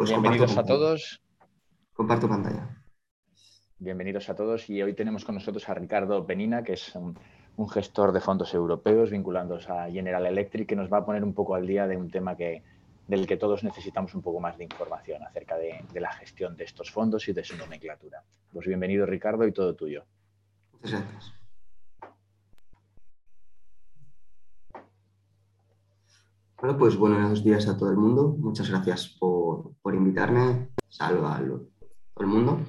Pues Bienvenidos a todos. Comparto pantalla. Bienvenidos a todos y hoy tenemos con nosotros a Ricardo Penina, que es un, gestor de fondos europeos vinculándose a General Electric, que nos va a poner un poco al día de un tema que, del que todos necesitamos un poco más de información acerca de, de la gestión de estos fondos y de su nomenclatura. Pues bienvenido Ricardo y todo tuyo. Muchas gracias. Bueno, pues buenos días a todo el mundo. Muchas gracias por, invitarme. Salva a todo el mundo.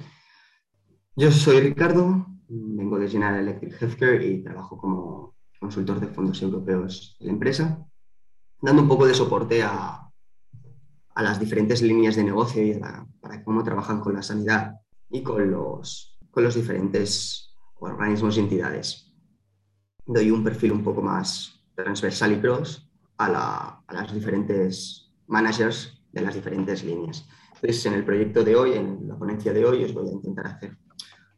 Yo soy Ricardo, vengo de General Electric Healthcare y trabajo como consultor de fondos europeos de la empresa, dando un poco de soporte a, las diferentes líneas de negocio y para cómo trabajan con la sanidad y con los, con los diferentes organismos y entidades. Doy un perfil un poco más transversal y cross a, las diferentes managers de las diferentes líneas. Entonces, en el proyecto de hoy, en la ponencia de hoy, os voy a intentar hacer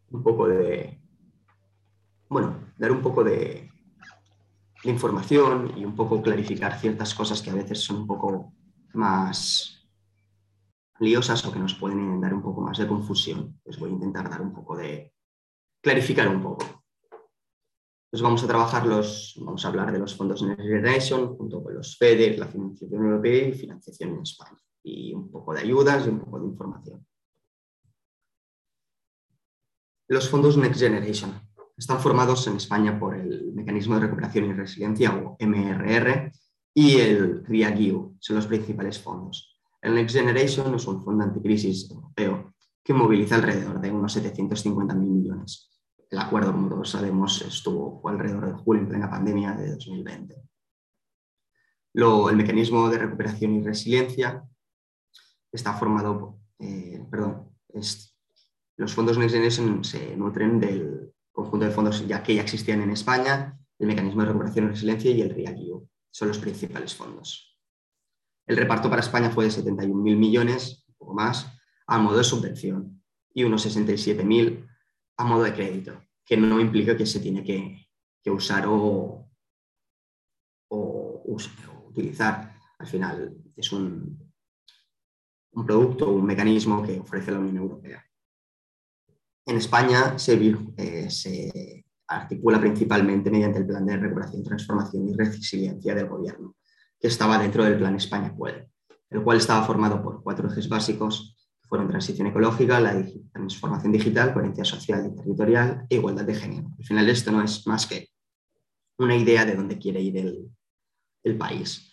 un poco de, bueno, dar un poco de, información y un poco clarificar ciertas cosas que a veces son un poco más liosas o que nos pueden dar un poco más de confusión. Os voy a intentar dar un poco de, clarificar un poco. Pues vamos a trabajar los, vamos a hablar de los fondos Next Generation junto con los FEDER, la financiación europea y financiación en España. Y un poco de ayudas y un poco de información. Los fondos Next Generation están formados en España por el Mecanismo de Recuperación y Resiliencia o MRR y el RIAGIU, son los principales fondos. El Next Generation es un fondo anticrisis europeo que moviliza alrededor de unos 750.000 millones el acuerdo, como todos sabemos, estuvo alrededor de julio en plena pandemia de 2020. el mecanismo de recuperación y resiliencia está formado, eh, perdón, los fondos Next Generation se nutren del conjunto de fondos ya que ya existían en España, el mecanismo de recuperación y resiliencia y el REACU. Son los principales fondos. El reparto para España fue de 71.000 millones, un poco más, a modo de subvención y unos 67.000 a modo de crédito, que no implica que se tiene que, usar o, utilizar. Al final es un, un producto, un mecanismo que ofrece la Unión Europea. En España se, eh, se articula principalmente mediante el Plan de Recuperación, Transformación y Resiliencia del Gobierno, que estaba dentro del Plan España Puede, el cual estaba formado por cuatro ejes básicos fueron transición ecológica, la transformación digital, coherencia social y territorial e igualdad de género. Al final esto no es más que una idea de dónde quiere ir el, país.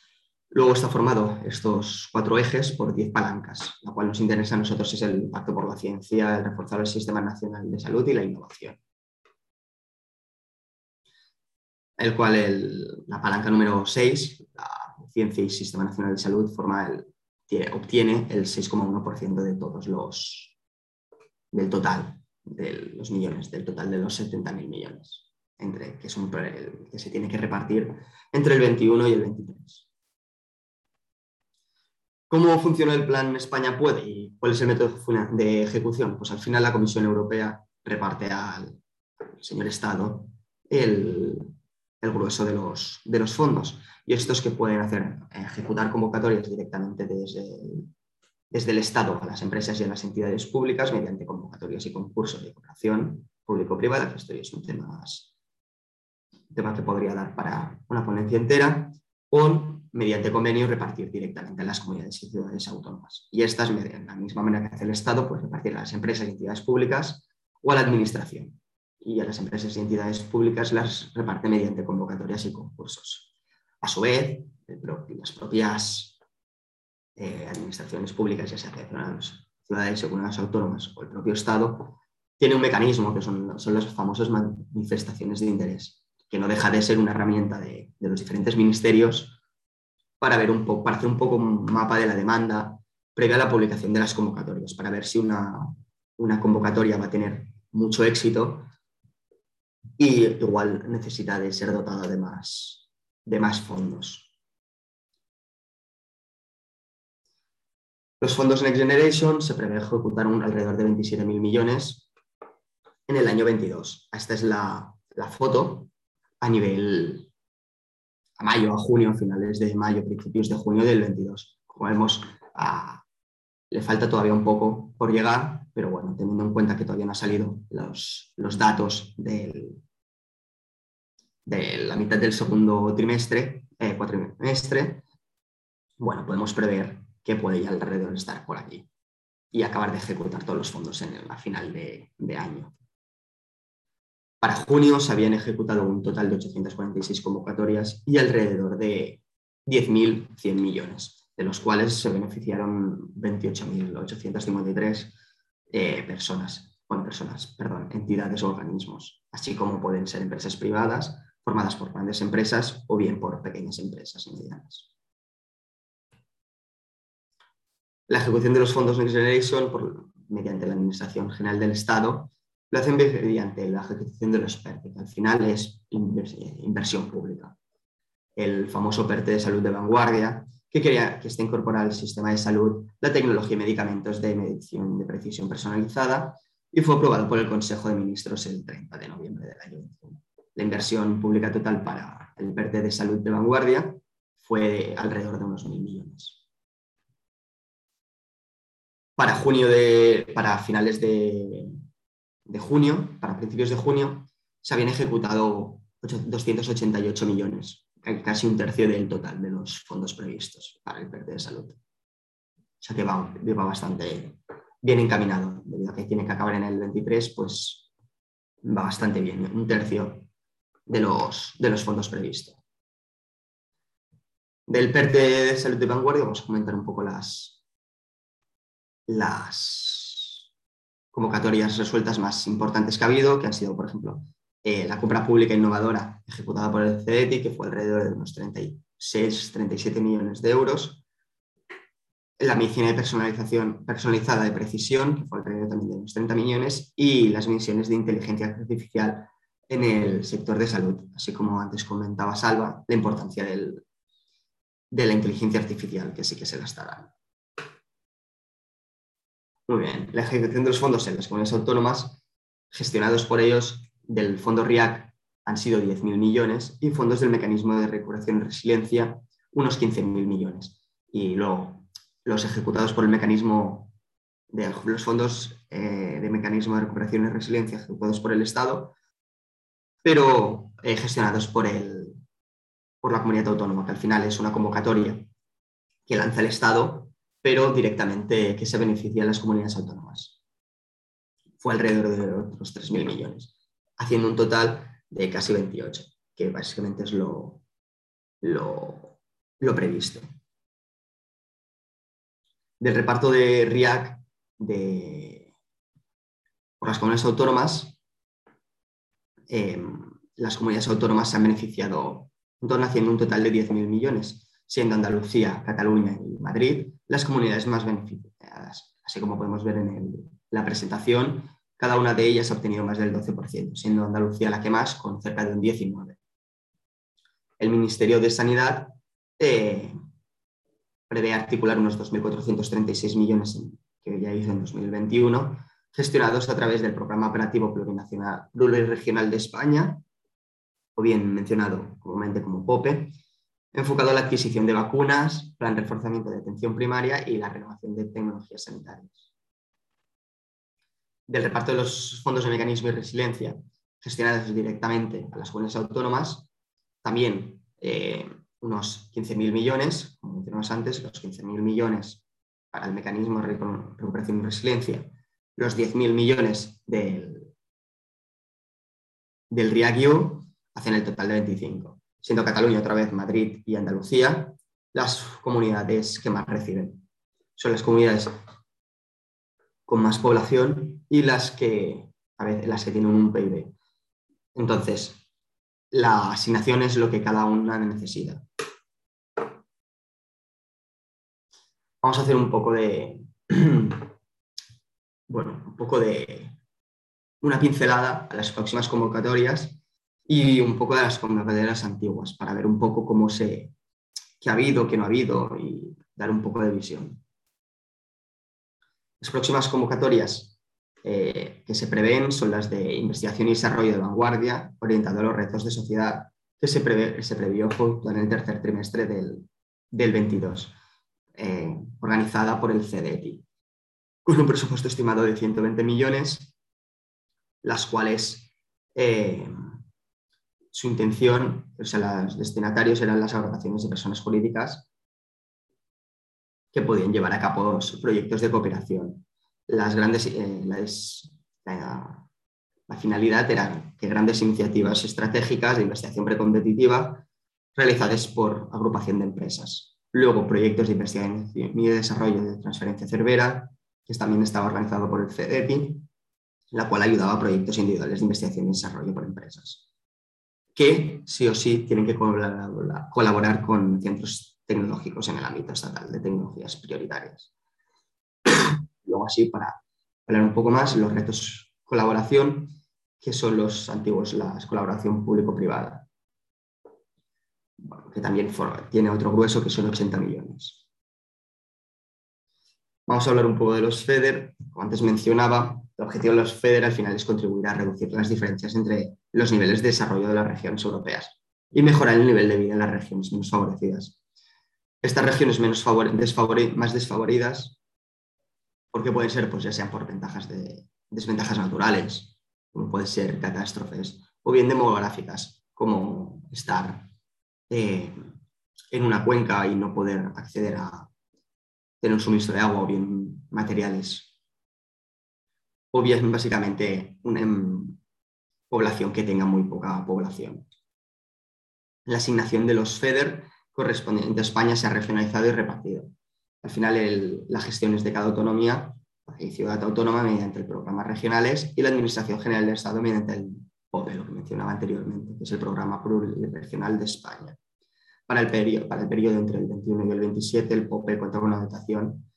Luego está formado estos cuatro ejes por diez palancas. La cual nos interesa a nosotros es el pacto por la ciencia, el reforzar el sistema nacional de salud y la innovación. El cual la palanca número 6, la ciencia y sistema nacional de salud, forma el obtiene el 6,1% de todos los, del total de los millones, del total de los 70.000 millones, entre, que, son, que se tiene que repartir entre el 21 y el 23. ¿Cómo funciona el plan España Puede y cuál es el método de ejecución? Pues al final la Comisión Europea reparte al señor Estado el, el grueso de los, de los fondos. Y estos que pueden hacer, ejecutar convocatorias directamente desde desde el Estado a las empresas y a las entidades públicas mediante convocatorias y concursos de cooperación público-privada, que esto es un tema, tema que podría dar para una ponencia entera, o mediante convenio repartir directamente a las comunidades y ciudades autónomas. Y estas, de la misma manera que hace el Estado, pues repartir a las empresas y entidades públicas o a la administración y a las empresas y entidades públicas las reparte mediante convocatorias y concursos. A su vez, las propias eh, administraciones públicas, ya sea ciudades o comunidades autónomas o el propio Estado, tiene un mecanismo que son, son las famosas manifestaciones de interés, que no deja de ser una herramienta de, los diferentes ministerios para, para hacer un poco un mapa de la demanda previa a la publicación de las convocatorias, para ver si una, una convocatoria va a tener mucho éxito y igual necesita de ser dotada de más, de más fondos. Los fondos Next Generation se prevé ejecutar un alrededor de 27.000 millones en el año 22. Esta es la, foto a nivel a mayo, a junio, finales de mayo, principios de junio del 22. Como vemos, a, le falta todavía un poco por llegar, pero bueno, teniendo en cuenta que todavía no han salido los, datos de la mitad del segundo trimestre, eh, cuatrimestre, bueno, podemos prever que puede ya alrededor estar por aquí y acabar de ejecutar todos los fondos en la final de, de año. Para junio se habían ejecutado un total de 846 convocatorias y alrededor de 10.100 millones de los cuales se beneficiaron 28.853 eh, personas, bueno, personas, perdón, entidades o organismos, así como pueden ser empresas privadas formadas por grandes empresas o bien por pequeñas empresas y medianas. La ejecución de los fondos Next Generation por, mediante la Administración General del Estado lo hacen mediante la ejecución de los PERTE, que al final es inversión pública. El famoso PERTE de salud de vanguardia, que quería que esté incorporada al sistema de salud la tecnología y medicamentos de medición de precisión personalizada y fue aprobado por el Consejo de Ministros el 30 de noviembre del año 2021. La inversión pública total para el PERTE de salud de vanguardia fue alrededor de unos mil millones. Para, junio de, para finales de, de junio, para principios de junio, se habían ejecutado 288 millones, casi un tercio del total de los fondos previstos para el PERTE de salud. O sea que va, bastante bien encaminado, debido a que tiene que acabar en el 23, pues va bastante bien, un tercio de los, de los fondos previstos. Del PERTE de salud de vanguardia vamos a comentar un poco las, las convocatorias resueltas más importantes que ha habido, que han sido, por ejemplo, eh, la compra pública innovadora ejecutada por el CEDETI, que fue alrededor de unos 36, 37 millones de euros. La medicina de personalización personalizada de precisión, que fue alrededor también de unos 30 millones, y las misiones de inteligencia artificial en el sector de salud, así como antes comentaba Salva, la importancia del, de la inteligencia artificial, que sí que se dando. Muy bien, la ejecución de los fondos en las comunidades autónomas gestionados por ellos del fondo RIAC han sido 10.000 millones y fondos del mecanismo de recuperación y resiliencia unos 15.000 millones. Y luego los ejecutados por el mecanismo de los fondos eh, de mecanismo de recuperación y resiliencia ejecutados por el Estado, pero eh, gestionados por, el, por la comunidad autónoma, que al final es una convocatoria que lanza el Estado, pero directamente que se beneficia a las comunidades autónomas. Fue alrededor de otros 3.000 millones haciendo un total de casi 28, que básicamente es lo, lo, previsto. Del reparto de RIAC de, por las comunidades autónomas, em, las comunidades autónomas se han beneficiado haciendo un total de 10.000 millones, siendo Andalucía, Cataluña y Madrid las comunidades más beneficiadas. Así como podemos ver en la presentación, cada una de ellas ha obtenido más del 12%, siendo Andalucía la que más, con cerca de un 19%. El Ministerio de Sanidad eh, prevé articular unos 2.436 millones que ya hizo en 2021, gestionados a través del Programa Operativo Plurinacional Regional de España, o bien mencionado comúnmente como POPE, enfocado a la adquisición de vacunas, plan de reforzamiento de atención primaria y la renovación de tecnologías sanitarias del reparto de los fondos de mecanismo y resiliencia gestionados directamente a las comunidades autónomas, también eh, unos 15.000 millones, como mencionamos antes, los 15.000 millones para el mecanismo de recuperación y resiliencia, los 10.000 millones del, del RIAGIU hacen el total de 25, siendo Cataluña otra vez Madrid y Andalucía las comunidades que más reciben. Son las comunidades con más población y las que, a veces, las que tienen un PIB. Entonces, la asignación es lo que cada una necesita. Vamos a hacer un poco de, bueno, un poco de una pincelada a las próximas convocatorias y un poco de las convocatorias antiguas para ver un poco cómo se, qué ha habido, qué no ha habido y dar un poco de visión. Las próximas convocatorias eh, que se prevén son las de investigación y desarrollo de vanguardia, orientado a los retos de sociedad, que se, previó en el tercer trimestre del, 22, eh, organizada por el CDETI. con un presupuesto estimado de 120 millones, las cuales eh, su intención, o sea, los destinatarios eran las agrupaciones de personas jurídicas que podían llevar a cabo proyectos de cooperación. Las grandes, eh, la, finalidad era que grandes iniciativas estratégicas de investigación precompetitiva realizadas por agrupación de empresas. Luego, proyectos de investigación y desarrollo de transferencia cervera, que también estaba organizado por el CEDEPI, la cual ayudaba a proyectos individuales de investigación y desarrollo por empresas, que sí o sí tienen que colaborar con centros tecnológicos en el ámbito estatal de tecnologías prioritarias. Luego así, para hablar un poco más, los retos colaboración, que son los antiguos, la colaboración público-privada, que también tiene otro grueso que son 80 millones. Vamos a hablar un poco de los FEDER. Como antes mencionaba, el objetivo de los FEDER al final es contribuir a reducir las diferencias entre los niveles de desarrollo de las regiones europeas y mejorar el nivel de vida en las regiones menos favorecidas. Estas regiones menos más desfavoridas, porque pueden ser, pues ya sean por ventajas de desventajas naturales, como pueden ser catástrofes, o bien demográficas, como estar eh, en una cuenca y no poder acceder a tener un suministro de agua o bien materiales, o bien básicamente una em, población que tenga muy poca población. La asignación de los FEDER correspondiente a España se ha regionalizado y repartido. Al final, la gestión es de cada autonomía y ciudad autónoma mediante el programas regionales y la Administración General del Estado mediante el POPE, lo que mencionaba anteriormente, que es el Programa Pluriregional de España. Para el, periodo, para el periodo entre el 21 y el 27, el POPE cuenta con una dotación,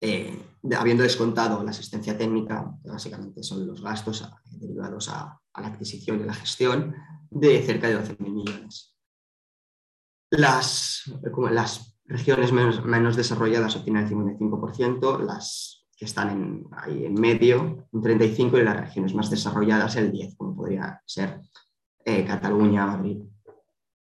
eh, habiendo descontado la asistencia técnica, que básicamente son los gastos derivados a, a, la adquisición y la gestión, de cerca de 12.000 millones. Las, como las regiones menos, desarrolladas obtienen el 55%, las que están ahí en medio, un 35%, y las regiones más desarrolladas el 10%, como podría ser eh, Cataluña, Madrid.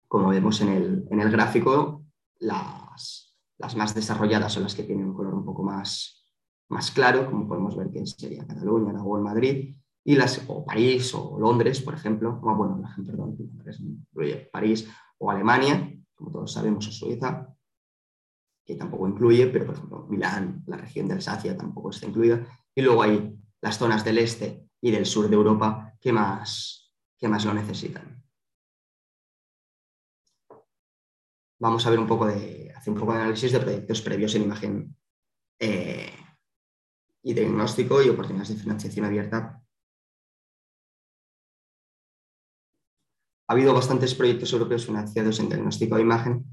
Como vemos en el, en el gráfico, las, las, más desarrolladas son las que tienen un color un poco más, más claro, como podemos ver que sería Cataluña, Aragón, Madrid, y las, o París o Londres, por ejemplo, o, bueno, perdón, París o Alemania, como todos sabemos, o Suiza, que tampoco incluye, pero por ejemplo, Milán, la región de Alsacia tampoco está incluida. Y luego hay las zonas del este y del sur de Europa que más, que más lo necesitan. Vamos a ver un poco de, hacer un poco de análisis de proyectos previos en imagen eh, y diagnóstico y oportunidades de financiación abierta ha habido bastantes proyectos europeos financiados en diagnóstico de imagen.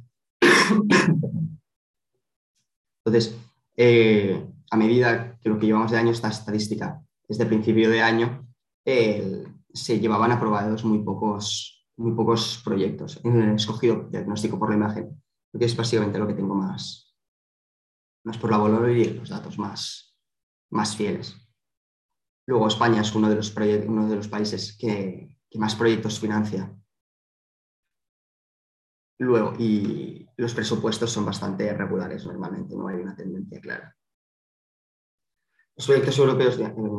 Entonces, eh, a medida que lo que llevamos de año, esta estadística desde principio de año, se llevaban aprobados muy pocos, muy pocos proyectos. He escogido diagnóstico por la imagen, porque es básicamente lo que tengo más, más por la valor y los datos más, más fieles. Luego, España es uno de los, países que, que más proyectos financia Luego, y los presupuestos son bastante regulares normalmente, no hay una tendencia clara. Los proyectos europeos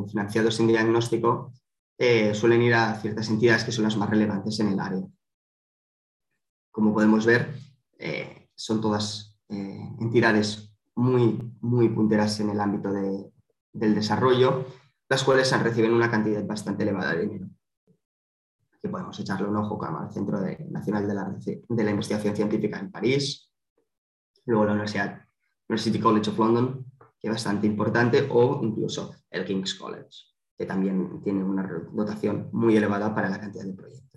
financiados en diagnóstico eh, suelen ir a ciertas entidades que son las más relevantes en el área. Como podemos ver, eh, son todas eh, entidades muy, muy punteras en el ámbito del desarrollo, las cuales reciben una cantidad bastante elevada de dinero podemos echarle un ojo al Centro Nacional de la, Investigación Científica en París, luego la Universidad, University College of London, que es bastante importante, o incluso el King's College, que también tiene una dotación muy elevada para la cantidad de proyectos.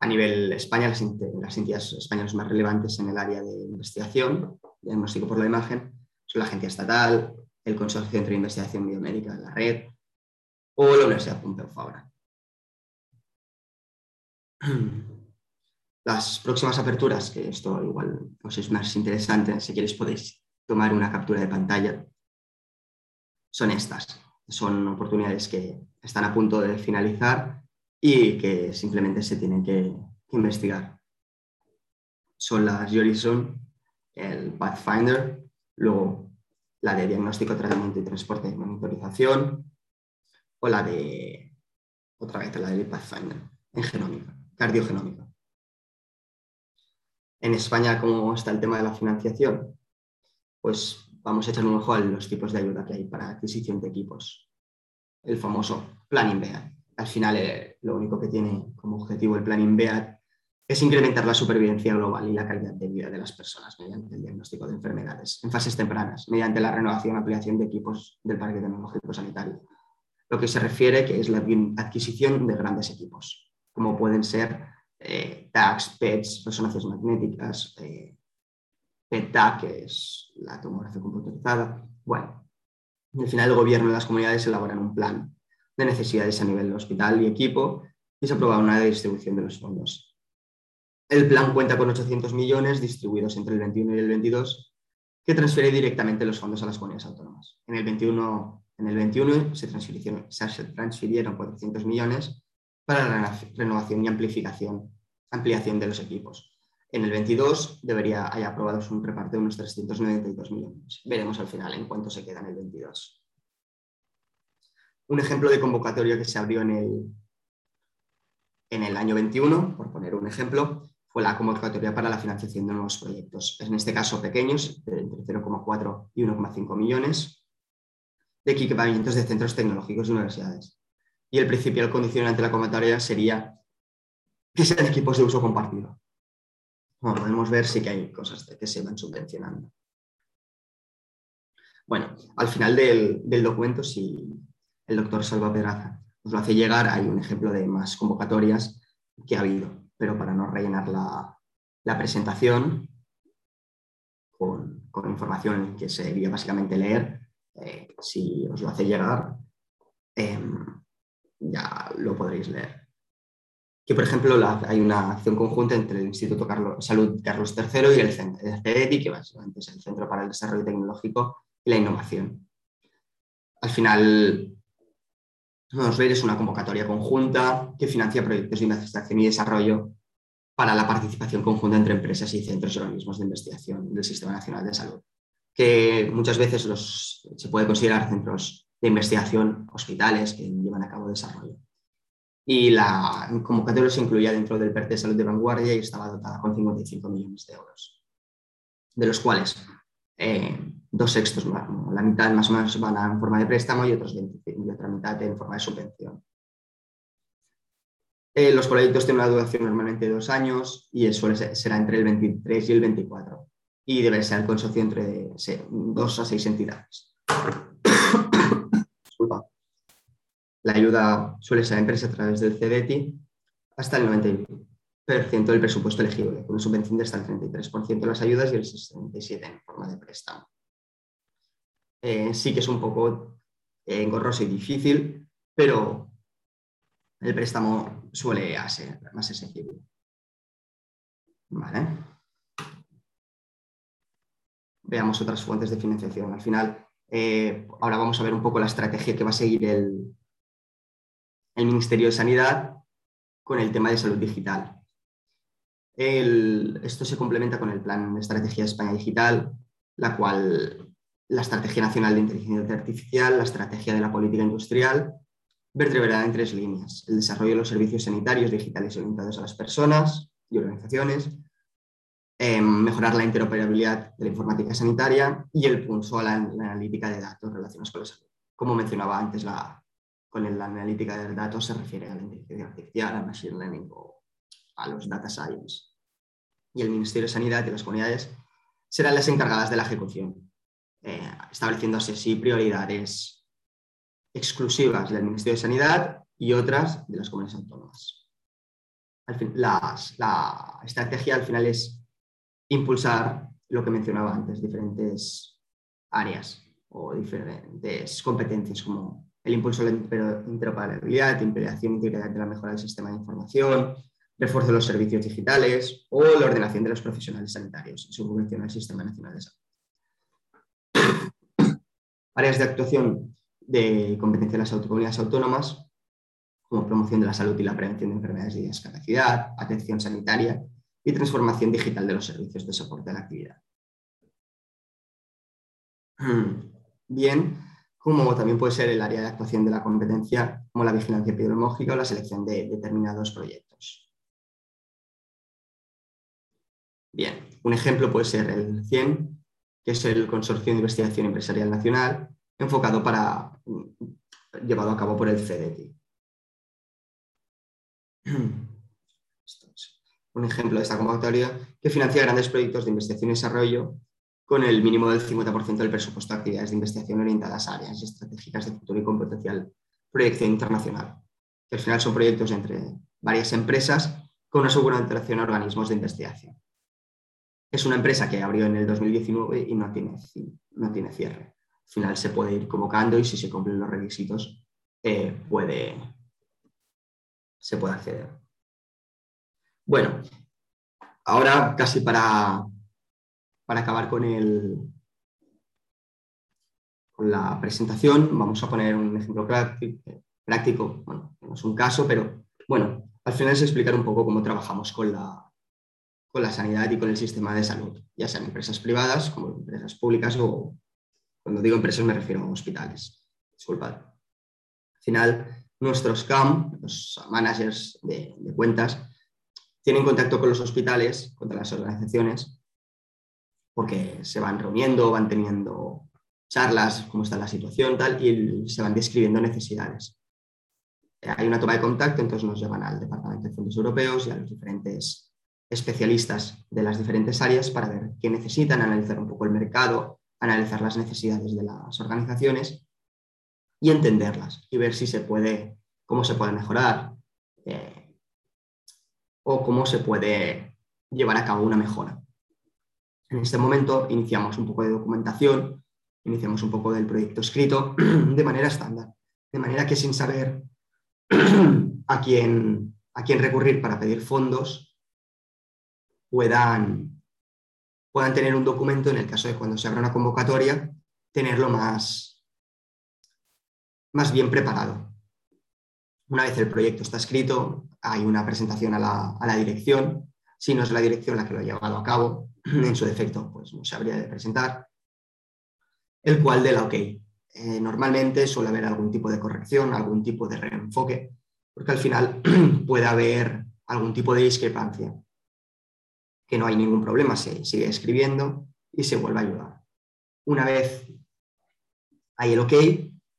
A nivel España, las, entidades españolas más relevantes en el área de investigación, diagnóstico por la imagen, son la Agencia Estatal, el Consorcio Centro de Investigación Biomédica de la Red, o la Universidad Pompeu Fabra. Las próximas aperturas, que esto igual os es más interesante, si queréis podéis tomar una captura de pantalla, son estas. Son oportunidades que están a punto de finalizar y que simplemente se tienen que, investigar. Son las Horizon, el Pathfinder, luego la de diagnóstico, tratamiento y transporte y monitorización, o la de, otra vez, la de Pathfinder, en genómica, cardiogenómica. En España, ¿cómo está el tema de la financiación? Pues vamos a echar un ojo a los tipos de ayuda que hay para adquisición de equipos. El famoso Planning BEAD. Al final, eh, lo único que tiene como objetivo el Planning BEAD es incrementar la supervivencia global y la calidad de vida de las personas mediante el diagnóstico de enfermedades en fases tempranas, mediante la renovación y ampliación de equipos del parque tecnológico sanitario. Lo que se refiere que es la adquisición de grandes equipos, como pueden ser eh, TACs, PETs, resonancias magnéticas, eh, PET-TAC, que es la tomografía computarizada. Bueno, al final el gobierno y las comunidades elaboran un plan de necesidades a nivel hospital y equipo y se aprueba una distribución de los fondos. El plan cuenta con 800 millones distribuidos entre el 21 y el 22 que transfiere directamente los fondos a las comunidades autónomas. En el 21, en el 21 se, transfirieron, se transfirieron 400 millones para la renovación y amplificación, ampliación de los equipos. En el 22 debería haber aprobado un reparto de unos 392 millones. Veremos al final en cuánto se queda en el 22. Un ejemplo de convocatoria que se abrió en el, en el año 21, por poner un ejemplo, fue la convocatoria para la financiación de nuevos proyectos. En este caso pequeños, entre 0,4 y 1,5 millones, de equipamientos de centros tecnológicos y universidades y el principal condicionante de la convocatoria sería que sean equipos de uso compartido. Como podemos ver, sí que hay cosas que se van subvencionando. Bueno, al final del, documento, si el doctor Salva Pedraza nos lo hace llegar, hay un ejemplo de más convocatorias que ha habido, pero para no rellenar la, presentación con, información que sería básicamente leer, eh, si os lo hace llegar, em, ya lo podréis leer. Que, por ejemplo, hay una acción conjunta entre el Instituto Salud Carlos III y el CEDETI, que básicamente es el Centro para el Desarrollo Tecnológico y la Innovación. Al final, ver, es una convocatoria conjunta que financia proyectos de investigación y desarrollo para la participación conjunta entre empresas y centros y organismos de investigación del Sistema Nacional de Salud, que muchas veces los, se puede considerar centros de investigación, hospitales que llevan a cabo desarrollo. Y la convocatoria se incluía dentro del PERTE de Salud de Vanguardia y estaba dotada con 55 millones de euros, de los cuales eh, dos sextos, la mitad más o menos van en forma de préstamo y, otros y otra mitad en forma de subvención. Eh, los proyectos tienen una duración normalmente de dos años y suele será entre el 23 y el 24 y debe ser el consorcio entre dos a seis entidades. La ayuda suele ser a empresa a través del CDT hasta el 90% del presupuesto elegible, con una subvención de hasta el 33% de las ayudas y el 67% en forma de préstamo. Eh, sí que es un poco eh, engorroso y difícil, pero el préstamo suele ser más accesible. Veamos otras fuentes de financiación. Al final, eh, ahora vamos a ver un poco la estrategia que va a seguir el, el Ministerio de Sanidad con el tema de salud digital. esto se complementa con el Plan de Estrategia de España Digital, la cual la Estrategia Nacional de Inteligencia Artificial, la Estrategia de la Política Industrial, vertebrada en tres líneas. El desarrollo de los servicios sanitarios digitales orientados a las personas y organizaciones, em, mejorar la interoperabilidad de la informática sanitaria y el pulso a la, analítica de datos relacionados con la salud. Como mencionaba antes la, con la analítica de datos se refiere a la inteligencia artificial, al machine learning o a los data science. Y el Ministerio de Sanidad y las comunidades serán las encargadas de la ejecución, eh, estableciéndose así prioridades exclusivas del Ministerio de Sanidad y otras de las comunidades autónomas. la estrategia al final es impulsar lo que mencionaba antes, diferentes áreas o diferentes competencias como el impulso de la interoperabilidad, integración integral de la mejora del sistema de información, refuerzo de los servicios digitales o la ordenación de los profesionales sanitarios y su subvención al Sistema Nacional de Salud. Áreas de actuación de competencia de las autonomías autónomas, como promoción de la salud y la prevención de enfermedades de discapacidad, atención sanitaria y transformación digital de los servicios de soporte a la actividad. bien, como también puede ser el área de actuación de la competencia, como la vigilancia epidemiológica o la selección de determinados proyectos. Bien, un ejemplo puede ser el 100, que es el Consorcio de Investigación Empresarial Nacional, enfocado para, llevado a cabo por el CDT. Un ejemplo de esta convocatoria que financia grandes proyectos de investigación y desarrollo con el mínimo del 50% del presupuesto de actividades de investigación orientadas a áreas estratégicas de futuro y con potencial proyección internacional, al final son proyectos entre varias empresas con una subcontratación a organismos de investigación. Es una empresa que abrió en el 2019 y no tiene, no tiene cierre. Al final se puede ir convocando y si se cumplen los requisitos eh, puede, se puede acceder. Bueno, ahora casi para, para acabar con, el, con la presentación, vamos a poner un ejemplo práctico, bueno, no es un caso, pero bueno, al final es explicar un poco cómo trabajamos con la, con la sanidad y con el sistema de salud, ya sean empresas privadas como empresas públicas o, cuando digo empresas me refiero a hospitales. Disculpad. Al final, nuestros CAM, los managers de, de cuentas, tienen contacto con los hospitales, con las organizaciones, porque se van reuniendo, van teniendo charlas, cómo está la situación, tal, y se van describiendo necesidades. Hay una toma de contacto, entonces nos llevan al Departamento de Fondos Europeos y a los diferentes especialistas de las diferentes áreas para ver qué necesitan, analizar un poco el mercado, analizar las necesidades de las organizaciones y entenderlas y ver si se puede, cómo se puede mejorar eh, o cómo se puede llevar a cabo una mejora. En este momento iniciamos un poco de documentación, iniciamos un poco del proyecto escrito de manera estándar, de manera que sin saber a quién, a quién recurrir para pedir fondos, puedan, puedan tener un documento en el caso de cuando se abra una convocatoria, tenerlo más, más bien preparado. Una vez el proyecto está escrito, hay una presentación a la, a la dirección. Si no es la dirección la que lo ha llevado a cabo, en su defecto, pues no se habría de presentar, el cual de la OK. Eh, normalmente suele haber algún tipo de corrección, algún tipo de reenfoque, porque al final puede haber algún tipo de discrepancia, que no hay ningún problema, se sigue escribiendo y se vuelve a ayudar. Una vez hay el OK,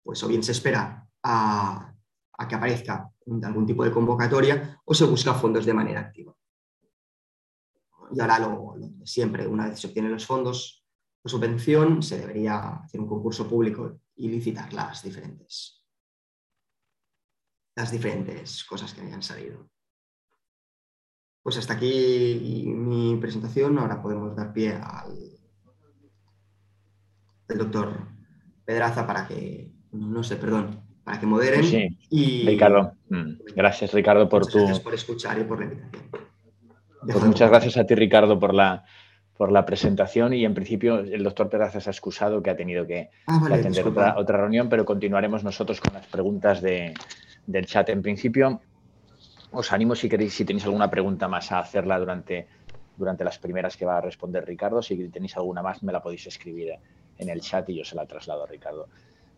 pues o bien se espera a, a que aparezca algún tipo de convocatoria o se busca fondos de manera activa y ahora lo, siempre, una vez se obtienen los fondos de subvención, se debería hacer un concurso público y licitar las diferentes, las diferentes cosas que hayan salido. Pues hasta aquí mi presentación. Ahora podemos dar pie al, doctor Pedraza para que, no sé, perdón, para que moderen. Sí, y... Ricardo, mm, gracias Ricardo por tu... Gracias por escuchar y por la invitación. Pues muchas gracias a ti, Ricardo, por la, por la presentación y en principio el doctor Perazas ha excusado que ha tenido que, ah, atender otra, otra, reunión, pero continuaremos nosotros con las preguntas de, del chat. En principio, os animo si queréis, si tenéis alguna pregunta más a hacerla durante, durante las primeras que va a responder Ricardo. Si tenéis alguna más, me la podéis escribir en el chat y yo se la traslado a Ricardo.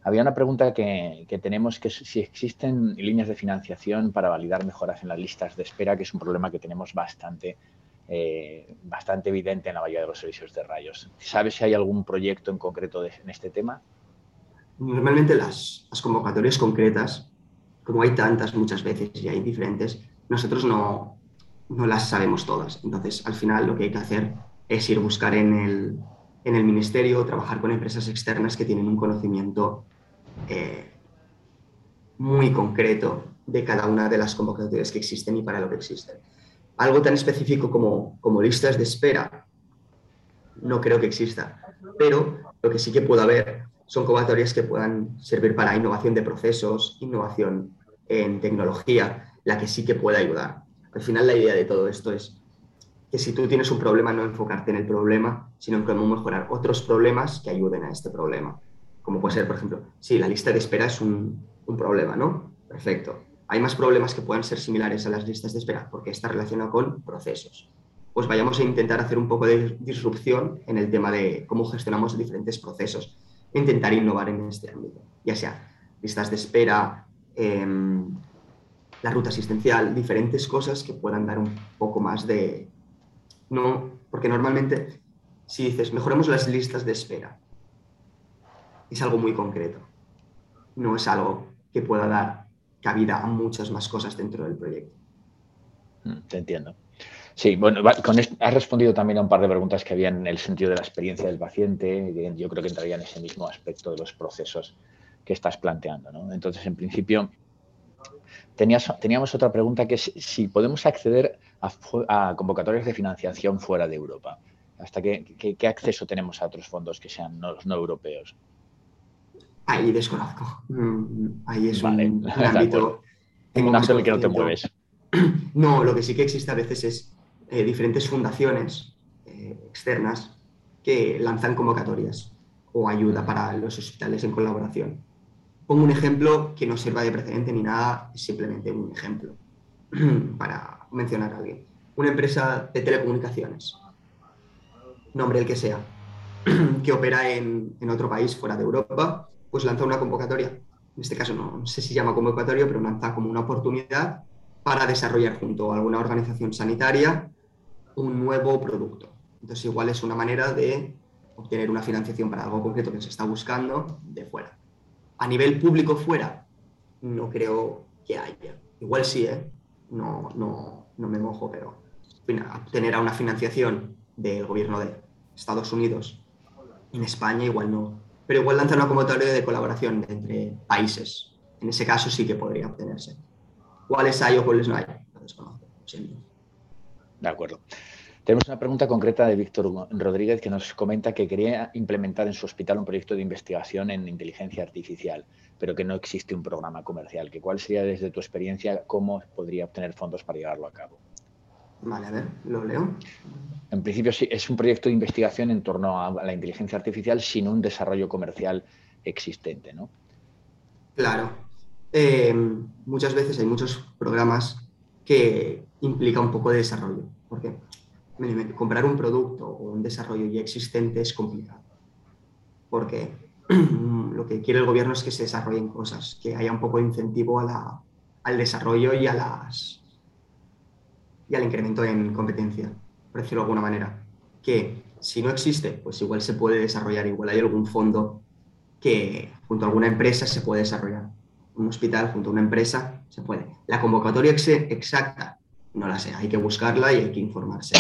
Había una pregunta que, tenemos, que si existen líneas de financiación para validar mejoras en las listas de espera, que es un problema que tenemos bastante, eh, bastante evidente en la mayoría de los servicios de rayos. ¿Sabes si hay algún proyecto en concreto en este tema? Normalmente las, las, convocatorias concretas, como hay tantas muchas veces y hay diferentes, nosotros no, no las sabemos todas. Entonces, al final lo que hay que hacer es ir a buscar en el, en el ministerio, trabajar con empresas externas que tienen un conocimiento eh, muy concreto de cada una de las convocatorias que existen y para lo que existen. Algo tan específico como, como listas de espera, no creo que exista, pero lo que sí que puede haber son convocatorias que puedan servir para innovación de procesos, innovación en tecnología, la que sí que puede ayudar. Al final la idea de todo esto es que si tú tienes un problema, no enfocarte en el problema, sino en cómo mejorar otros problemas que ayuden a este problema como puede ser, por ejemplo, sí, la lista de espera es un, problema, ¿no? Perfecto. Hay más problemas que puedan ser similares a las listas de espera porque está relacionado con procesos. Pues vayamos a intentar hacer un poco de disrupción en el tema de cómo gestionamos diferentes procesos. intentar innovar en este ámbito, ya sea listas de espera, em, la ruta asistencial, diferentes cosas que puedan dar un poco más de... No, porque normalmente si dices, mejoremos las listas de espera, es algo muy concreto. No es algo que pueda dar cabida a muchas más cosas dentro del proyecto. Mm, te entiendo. Sí, bueno, con has respondido también a un par de preguntas que había en el sentido de la experiencia del paciente. Yo creo que entraría en ese mismo aspecto de los procesos que estás planteando. ¿no? Entonces, en principio, tenías, teníamos otra pregunta que es si podemos acceder a, convocatorias de financiación fuera de Europa. ¿Hasta qué, qué, acceso tenemos a otros fondos que sean no, no europeos? Ahí desconozco. Mm, ahí es un, ámbito. En un ámbito en el que no te mueves. No, lo que sí que existe a veces es eh, diferentes fundaciones eh, externas que lanzan convocatorias o ayuda para los hospitales en colaboración. Pongo un ejemplo que no sirva de precedente ni nada, es simplemente un ejemplo para mencionar a alguien. Una empresa de telecomunicaciones, nombre el que sea, que opera en, en otro país fuera de Europa, pues lanza una convocatoria. En este caso no, sé si llama convocatoria, pero lanza como una oportunidad para desarrollar junto a alguna organización sanitaria un nuevo producto. Entonces igual es una manera de obtener una financiación para algo concreto que se está buscando de fuera. A nivel público fuera, no creo que haya. Igual sí, ¿eh? no, no, no me mojo, pero obtener una financiación del gobierno de Estados Unidos en España igual no, pero igual lanza una convocatoria de colaboración entre países. En ese caso sí que podría obtenerse. ¿Cuáles hay o cuáles no hay? De acuerdo. Tenemos una pregunta concreta de Víctor Rodríguez que nos comenta que quería implementar en su hospital un proyecto de investigación en inteligencia artificial, pero que no existe un programa comercial. ¿Que ¿Cuál sería desde tu experiencia cómo podría obtener fondos para llevarlo a cabo? Vale, a ver, lo leo. En principio sí, es un proyecto de investigación en torno a la inteligencia artificial sin un desarrollo comercial existente, ¿no? Claro. Eh, muchas veces hay muchos programas que implica un poco de desarrollo, porque comprar un producto o un desarrollo ya existente es complicado, porque lo que quiere el gobierno es que se desarrollen cosas, que haya un poco de incentivo al desarrollo y a las y al incremento en competencia, por decirlo de alguna manera. Que si no existe, pues igual se puede desarrollar, igual hay algún fondo que junto a alguna empresa se puede desarrollar. Un hospital junto a una empresa se puede. La convocatoria exacta no la sé, hay que buscarla y hay que informarse.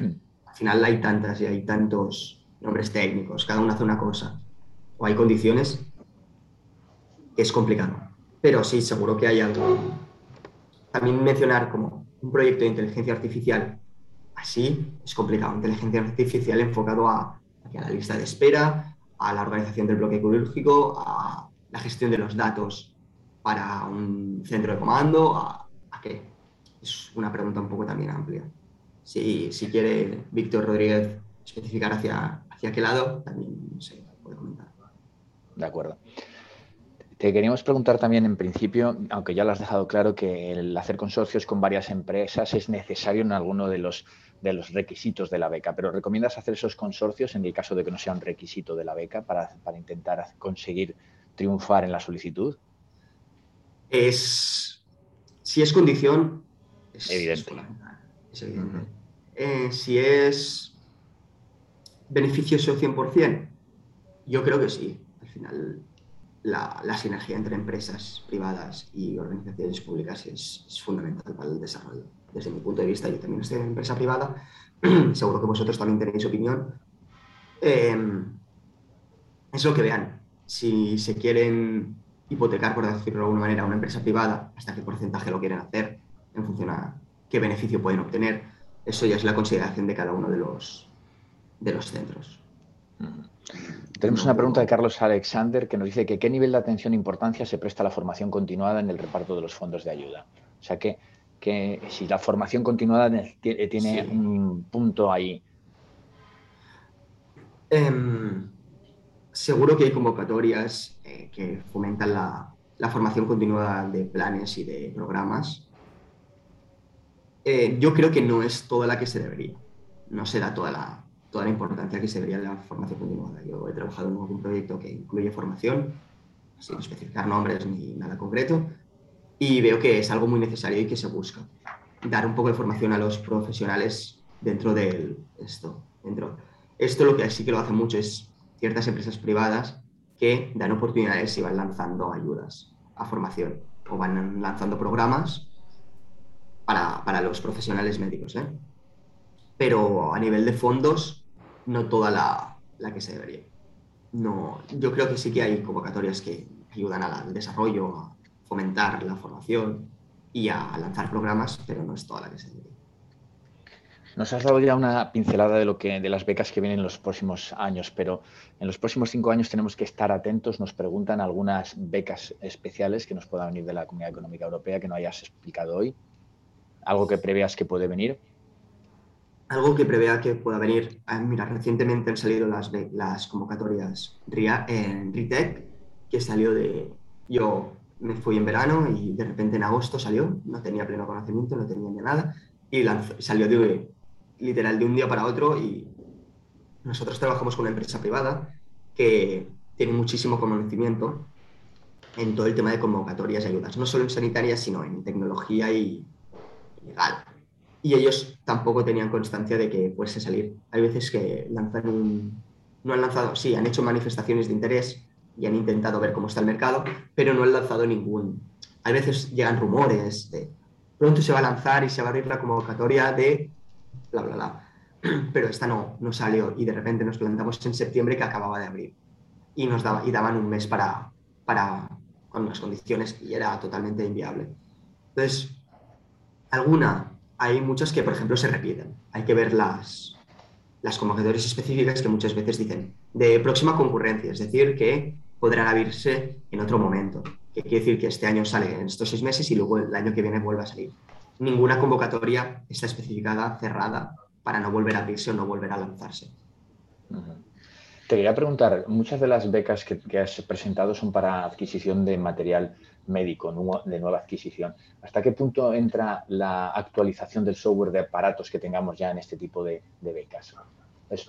Al final hay tantas y hay tantos nombres técnicos, cada uno hace una cosa. O hay condiciones es complicado. Pero sí, seguro que hay algo. También mencionar como un proyecto de inteligencia artificial así es complicado. Inteligencia artificial enfocado a, la lista de espera, a la organización del bloque quirúrgico, a la gestión de los datos para un centro de comando, a, qué. Es una pregunta un poco también amplia. Si, si quiere Víctor Rodríguez especificar hacia, hacia qué lado, también se puede comentar. De acuerdo. Te queríamos preguntar también, en principio, aunque ya lo has dejado claro, que el hacer consorcios con varias empresas es necesario en alguno de los, de los requisitos de la beca, pero ¿recomiendas hacer esos consorcios en el caso de que no sea un requisito de la beca para, intentar conseguir triunfar en la solicitud? Es, si es condición, es evidente. Es, evidente. Eh, si es beneficioso 100%, yo creo que sí. Al final la, sinergia entre empresas privadas y organizaciones públicas es, fundamental para el desarrollo. Desde mi punto de vista, yo también estoy en empresa privada, seguro que vosotros también tenéis opinión. Em, es lo que vean. Si se quieren hipotecar, por decirlo de alguna manera, una empresa privada, hasta qué porcentaje lo quieren hacer, en función a qué beneficio pueden obtener, eso ya es la consideración de cada uno de los, de los centros. Tenemos una pregunta de Carlos Alexander que nos dice que qué nivel de atención e importancia se presta a la formación continuada en el reparto de los fondos de ayuda. O sea que, que si la formación continuada tiene un punto ahí. Em, seguro que hay convocatorias eh, que fomentan la, formación continuada de planes y de programas. Eh, yo creo que no es toda la que se debería. No se da toda la, toda la importancia que se debería de la formación continuada. Yo he trabajado en algún proyecto que incluye formación, sin especificar nombres ni nada concreto, y veo que es algo muy necesario y que se busca. Dar un poco de formación a los profesionales dentro de esto. Dentro. Esto lo que sí que lo hace mucho es ciertas empresas privadas que dan oportunidades y van lanzando ayudas a formación o van lanzando programas para, para los profesionales médicos. ¿eh? Pero a nivel de fondos, no toda la, la, que se debería. No, yo creo que sí que hay convocatorias que ayudan al desarrollo, a fomentar la formación y a lanzar programas, pero no es toda la que se debería. Nos has dado ya una pincelada de lo que de las becas que vienen en los próximos años, pero en los próximos cinco años tenemos que estar atentos. Nos preguntan algunas becas especiales que nos puedan venir de la Comunidad Económica Europea que no hayas explicado hoy. Algo que preveas que puede venir. Algo que prevea que pueda venir. Ah, mira, recientemente han salido las, las convocatorias en RITEC, que salió de. Yo me fui en verano y de repente en agosto salió, no tenía pleno conocimiento, no tenía ni nada, y salió de literal de un día para otro y nosotros trabajamos con una empresa privada que tiene muchísimo conocimiento en todo el tema de convocatorias y ayudas, no solo en sanitarias, sino en tecnología y legal. Y ellos tampoco tenían constancia de que fuese salir. Hay veces que lanzan un... No han lanzado, sí, han hecho manifestaciones de interés y han intentado ver cómo está el mercado, pero no han lanzado ningún... Hay veces llegan rumores de pronto se va a lanzar y se va a abrir la convocatoria de bla, bla, bla. Pero esta no, no salió y de repente nos plantamos en septiembre que acababa de abrir y nos daba, y daban un mes para, para, con unas condiciones y era totalmente inviable. Entonces, alguna, hay muchas que, por ejemplo, se repiten. Hay que ver las, las convocatorias específicas que muchas veces dicen de próxima concurrencia, es decir, que podrán abrirse en otro momento, que quiere decir que este año sale en estos seis meses y luego el año que viene vuelve a salir ninguna convocatoria está especificada, cerrada, para no volver a abrirse o no volver a lanzarse. Te quería preguntar, muchas de las becas que, has presentado son para adquisición de material médico, de nueva adquisición. ¿Hasta qué punto entra la actualización del software de aparatos que tengamos ya en este tipo de, becas?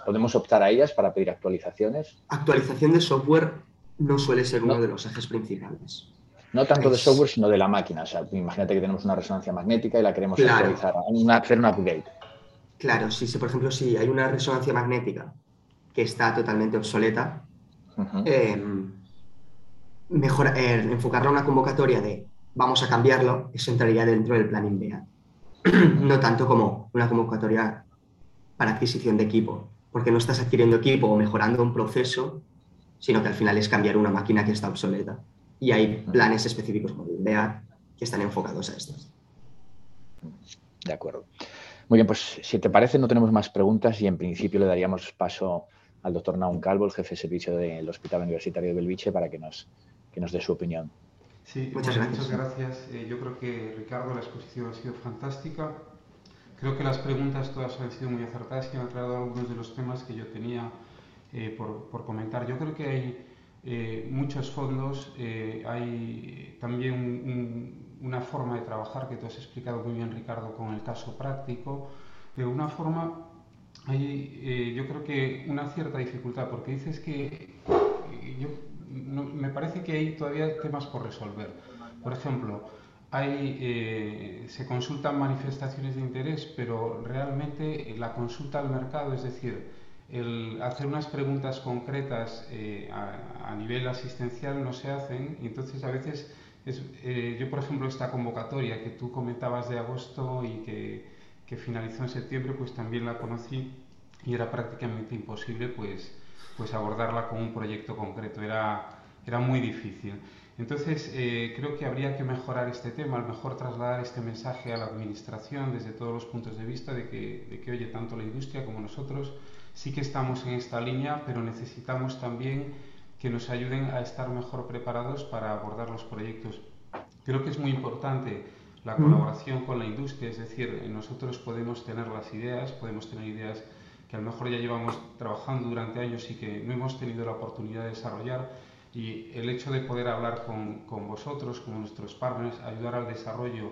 ¿Podemos optar a ellas para pedir actualizaciones? Actualización de software no suele ser uno de los ejes principales. No tanto de software, sino de la máquina. O sea, imagínate que tenemos una resonancia magnética y la queremos actualizar, hacer un upgrade. Claro, sí, sí, por ejemplo, si hay una resonancia magnética que está totalmente obsoleta, em, mejor eh, enfocarla a una convocatoria de vamos a cambiarlo, eso entraría dentro del plan INVEA. no tanto como una convocatoria para adquisición de equipo, porque no estás adquiriendo equipo o mejorando un proceso, sino que al final es cambiar una máquina que está obsoleta y hay planes específicos como el BEA que están enfocados a esto. De acuerdo. Muy bien, pues si te parece no tenemos más preguntas y en principio le daríamos paso al doctor Naun Calvo, el jefe de servicio del Hospital Universitario de Belviche, para que nos, que nos dé su opinión. Sí, muchas gracias. Muchas gracias. Eh, yo creo que, Ricardo, la exposición ha sido fantástica. Creo que las preguntas todas han sido muy acertadas y han aclarado algunos de los temas que yo tenía eh, por, por, comentar. Yo creo que hay eh, muchos fondos, eh, hay también una forma de trabajar que tú has explicado muy bien, Ricardo, con el caso práctico. De una forma, hay, eh, yo creo que una cierta dificultad, porque dices que yo, me parece que hay todavía temas por resolver. Por ejemplo, hay, se consultan manifestaciones de interés, pero realmente la consulta al mercado, es decir, el hacer unas preguntas concretas eh, a, nivel asistencial no se hacen entonces a veces eh, yo por ejemplo esta convocatoria que tú comentabas de agosto y que, finalizó en septiembre pues también la conocí y era prácticamente imposible pues, pues abordarla con un proyecto concreto, era, era muy difícil. Entonces, eh, creo que habría que mejorar este tema, a lo mejor trasladar este mensaje a la Administración desde todos los puntos de vista de que, de que oye, tanto la industria como nosotros sí que estamos en esta línea, pero necesitamos también que nos ayuden a estar mejor preparados para abordar los proyectos. Creo que es muy importante la colaboración con la industria, es decir, nosotros podemos tener las ideas, podemos tener ideas que a lo mejor ya llevamos trabajando durante años y que no hemos tenido la oportunidad de desarrollar y el hecho de poder hablar con, con vosotros, como nuestros partners, ayudar al desarrollo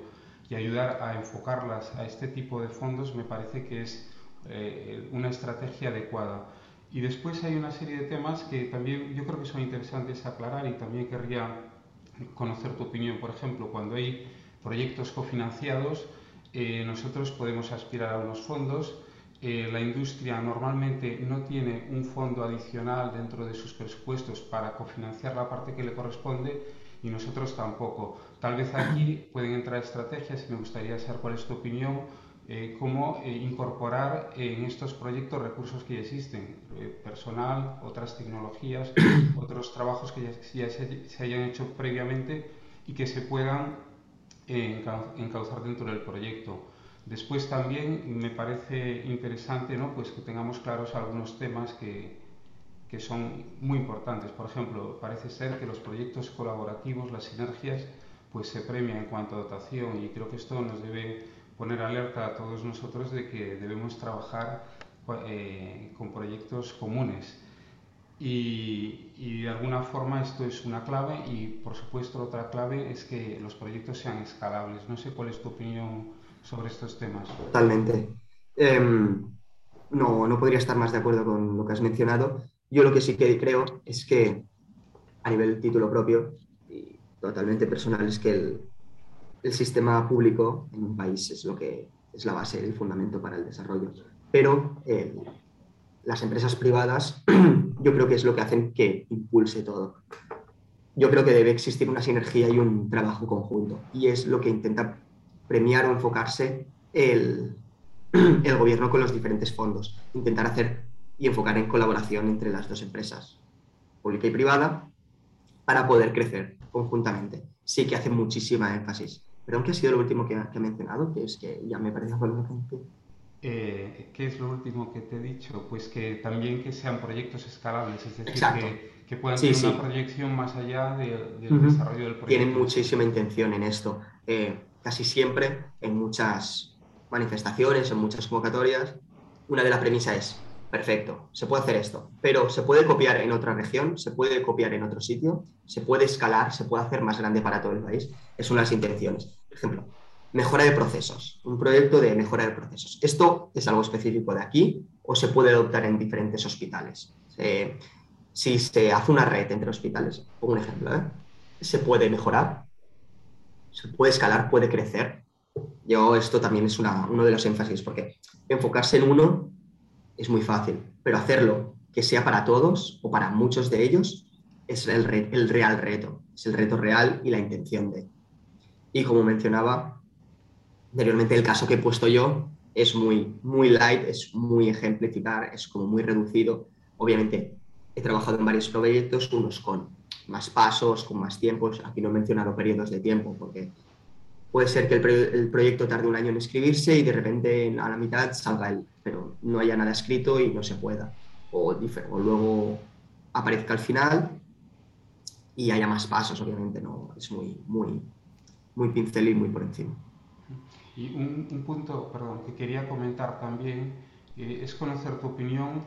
y ayudar a enfocarlas a este tipo de fondos me parece que es eh, una estrategia adecuada. Y después hay una serie de temas que también yo creo que son interesantes aclarar y también querría conocer tu opinión. Por ejemplo, cuando hay proyectos cofinanciados, eh, nosotros podemos aspirar a unos fondos. Eh, la industria normalmente no tiene un fondo adicional dentro de sus presupuestos para cofinanciar la parte que le corresponde y nosotros tampoco. Tal vez aquí pueden entrar estrategias y me gustaría saber cuál es tu opinión eh, cómo eh, incorporar en estos proyectos recursos que ya existen, eh, personal, otras tecnologías, otros trabajos que ya, se, hayan hecho previamente y que se puedan encauzar dentro del proyecto. Después también me parece interesante ¿no? pues que tengamos claros algunos temas que, que son muy importantes. Por ejemplo, parece ser que los proyectos colaborativos, las sinergias, pues se premian en cuanto a dotación y creo que esto nos debe poner alerta a todos nosotros de que debemos trabajar eh, con proyectos comunes. Y, y, de alguna forma esto es una clave y por supuesto otra clave es que los proyectos sean escalables. No sé cuál es tu opinión sobre estos temas. Totalmente. Em, no, no podría estar más de acuerdo con lo que has mencionado. Yo lo que sí que creo es que a nivel título propio y totalmente personal es que el, sistema público en un país es lo que es la base, el fundamento para el desarrollo. Pero las empresas privadas yo creo que es lo que hacen que impulse todo. Yo creo que debe existir una sinergia y un trabajo conjunto. Y es lo que intenta premiar o enfocarse el, el gobierno con los diferentes fondos. Intentar hacer y enfocar en colaboración entre las dos empresas, pública y privada, para poder crecer conjuntamente. Sí que hace muchísima énfasis pero ¿qué ha sido lo último que ha, mencionado? Que es que ya me parece que... Eh, ¿Qué es lo último que te he dicho? Pues que también que sean proyectos escalables, es decir, que, puedan tener una proyección más allá del desarrollo del proyecto. Tienen muchísima intención en esto. Eh, casi siempre, en muchas manifestaciones, en muchas convocatorias, una de las premisas es, perfecto, se puede hacer esto, pero se puede copiar en otra región, se puede copiar en otro sitio, se puede escalar, se puede hacer más grande para todo el país. Es una de las intenciones. Por ejemplo, mejora de procesos, un proyecto de mejora de procesos. Esto es algo específico de aquí o se puede adoptar en diferentes hospitales. si se hace una red entre hospitales, pongo un ejemplo, ¿eh? se puede mejorar, se puede escalar, puede crecer. Yo, esto también es uno de los énfasis, porque enfocarse en uno es muy fácil, pero hacerlo que sea para todos o para muchos de ellos es el, el real reto, es el reto real y la intención de. Y como mencionaba anteriormente, el caso que he puesto yo es muy, muy light, es muy ejemplificar, es como muy reducido. Obviamente, he trabajado en varios proyectos, unos con más pasos, con más tiempos. Aquí no he mencionado periodos de tiempo porque puede ser que el, proyecto tarde un año en escribirse y de repente a la mitad salga él, pero no haya nada escrito y no se pueda. O, o luego aparezca al final y haya más pasos, obviamente, no es muy, muy, muy pincel y muy por encima. Y un, punto, perdón, que quería comentar también eh, es conocer tu opinión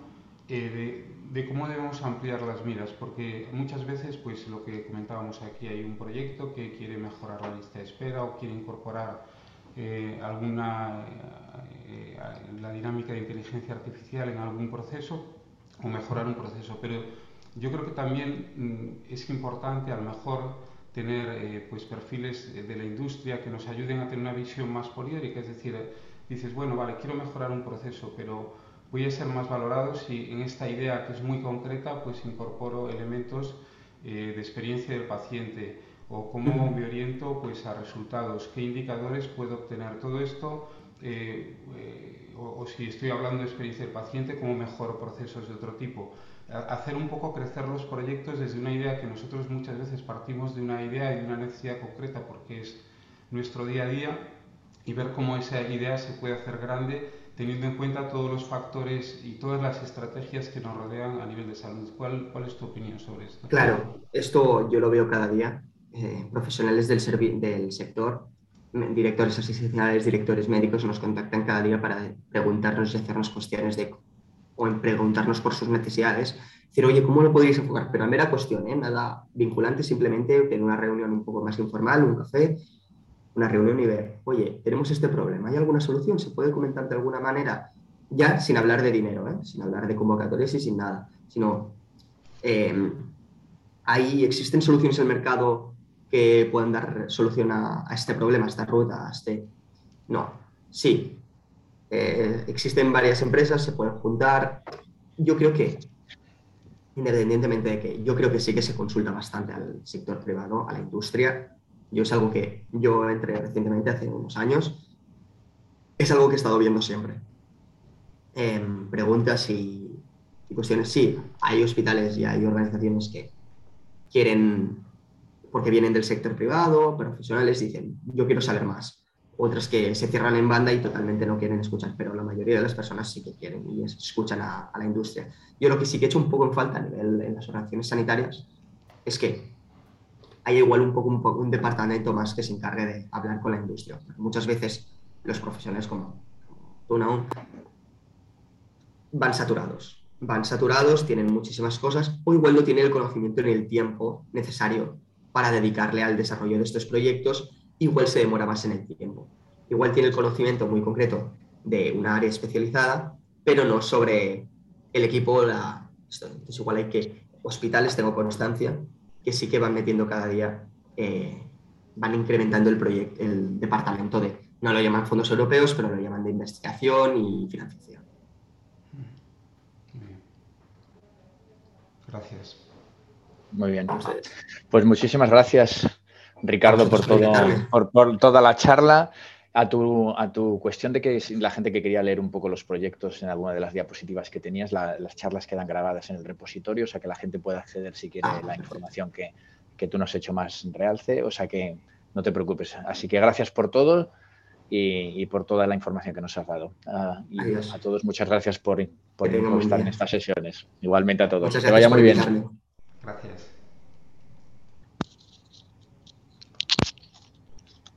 eh, de, cómo debemos ampliar las miras, porque muchas veces, pues lo que comentábamos aquí, hay un proyecto que quiere mejorar la lista de espera o quiere incorporar eh, alguna eh, la dinámica de inteligencia artificial en algún proceso o mejorar un proceso, pero yo creo que también mm, es importante a lo mejor tener pues perfiles de la industria que nos ayuden a tener una visión más poliédrica, es decir, dices, bueno, vale, quiero mejorar un proceso, pero voy a ser más valorado si en esta idea que es muy concreta pues incorporo elementos eh, de experiencia del paciente o cómo me oriento pues a resultados, qué indicadores puedo obtener. Todo esto, eh, eh, o, si estoy hablando de experiencia del paciente, cómo mejoro procesos de otro tipo. hacer un poco crecer los proyectos desde una idea que nosotros muchas veces partimos de una idea y de una necesidad concreta porque es nuestro día a día y ver cómo esa idea se puede hacer grande teniendo en cuenta todos los factores y todas las estrategias que nos rodean a nivel de salud. ¿Cuál, es tu opinión sobre esto? Claro, esto yo lo veo cada día. Eh, profesionales del, sector, directores asistenciales, directores médicos nos contactan cada día para preguntarnos y hacernos cuestiones de, o en preguntarnos por sus necesidades. Decir, oye, ¿cómo lo podéis enfocar? Pero a mera cuestión, ¿eh? nada vinculante, simplemente tener una reunión un poco más informal, un café, una reunión y ver, oye, tenemos este problema, ¿hay alguna solución? ¿Se puede comentar de alguna manera? ya sin hablar de dinero, ¿eh? sin hablar de convocatorias y sin nada, sino eh, ahí existen soluciones en el mercado que puedan dar solución a, este problema, a esta ruta, este... No, sí, eh, existen varias empresas, se pueden juntar. Yo creo que, independientemente de que yo creo que sí que se consulta bastante al sector privado, a la industria, yo es algo que yo entré recientemente, hace unos años, es algo que he estado viendo siempre. preguntas y, cuestiones, sí, hay hospitales y hay organizaciones que quieren, porque vienen del sector privado, profesionales, dicen, yo quiero saber más. Otras que se cierran en banda y totalmente no quieren escuchar, pero la mayoría de las personas sí que quieren y escuchan a, la industria. Yo lo que sí que he hecho un poco en falta a nivel en las organizaciones sanitarias es que haya igual un poco, un departamento más que se encargue de hablar con la industria. Muchas veces los profesionales como, tú, no, van saturados. Van saturados, tienen muchísimas cosas, o igual no tienen el conocimiento ni el tiempo necesario para dedicarle al desarrollo de estos proyectos, igual se demora más en el tiempo. Igual tiene el conocimiento muy concreto de una área especializada, pero no sobre el equipo. La... Igual hay que, hospitales, tengo constancia, que sí que van metiendo cada día, eh, van incrementando el, proyecto, el departamento de no lo llaman fondos europeos, pero lo llaman de investigación y financiación. Gracias. Muy bien. Pues muchísimas gracias, Ricardo, por, todo, por, toda la charla. A tu, a tu, cuestión de que la gente que quería leer un poco los proyectos en alguna de las diapositivas que tenías, las charlas quedan grabadas en el repositorio, o sea que la gente puede acceder si quiere ah, la información que, que tú nos has hecho más realce, o sea que no te preocupes. Así que gracias por todo y, por toda la información que nos has dado. Ah, y a todos, muchas gracias por, por, estar en estas sesiones. Igualmente a todos. que vaya muy bien. Gracias.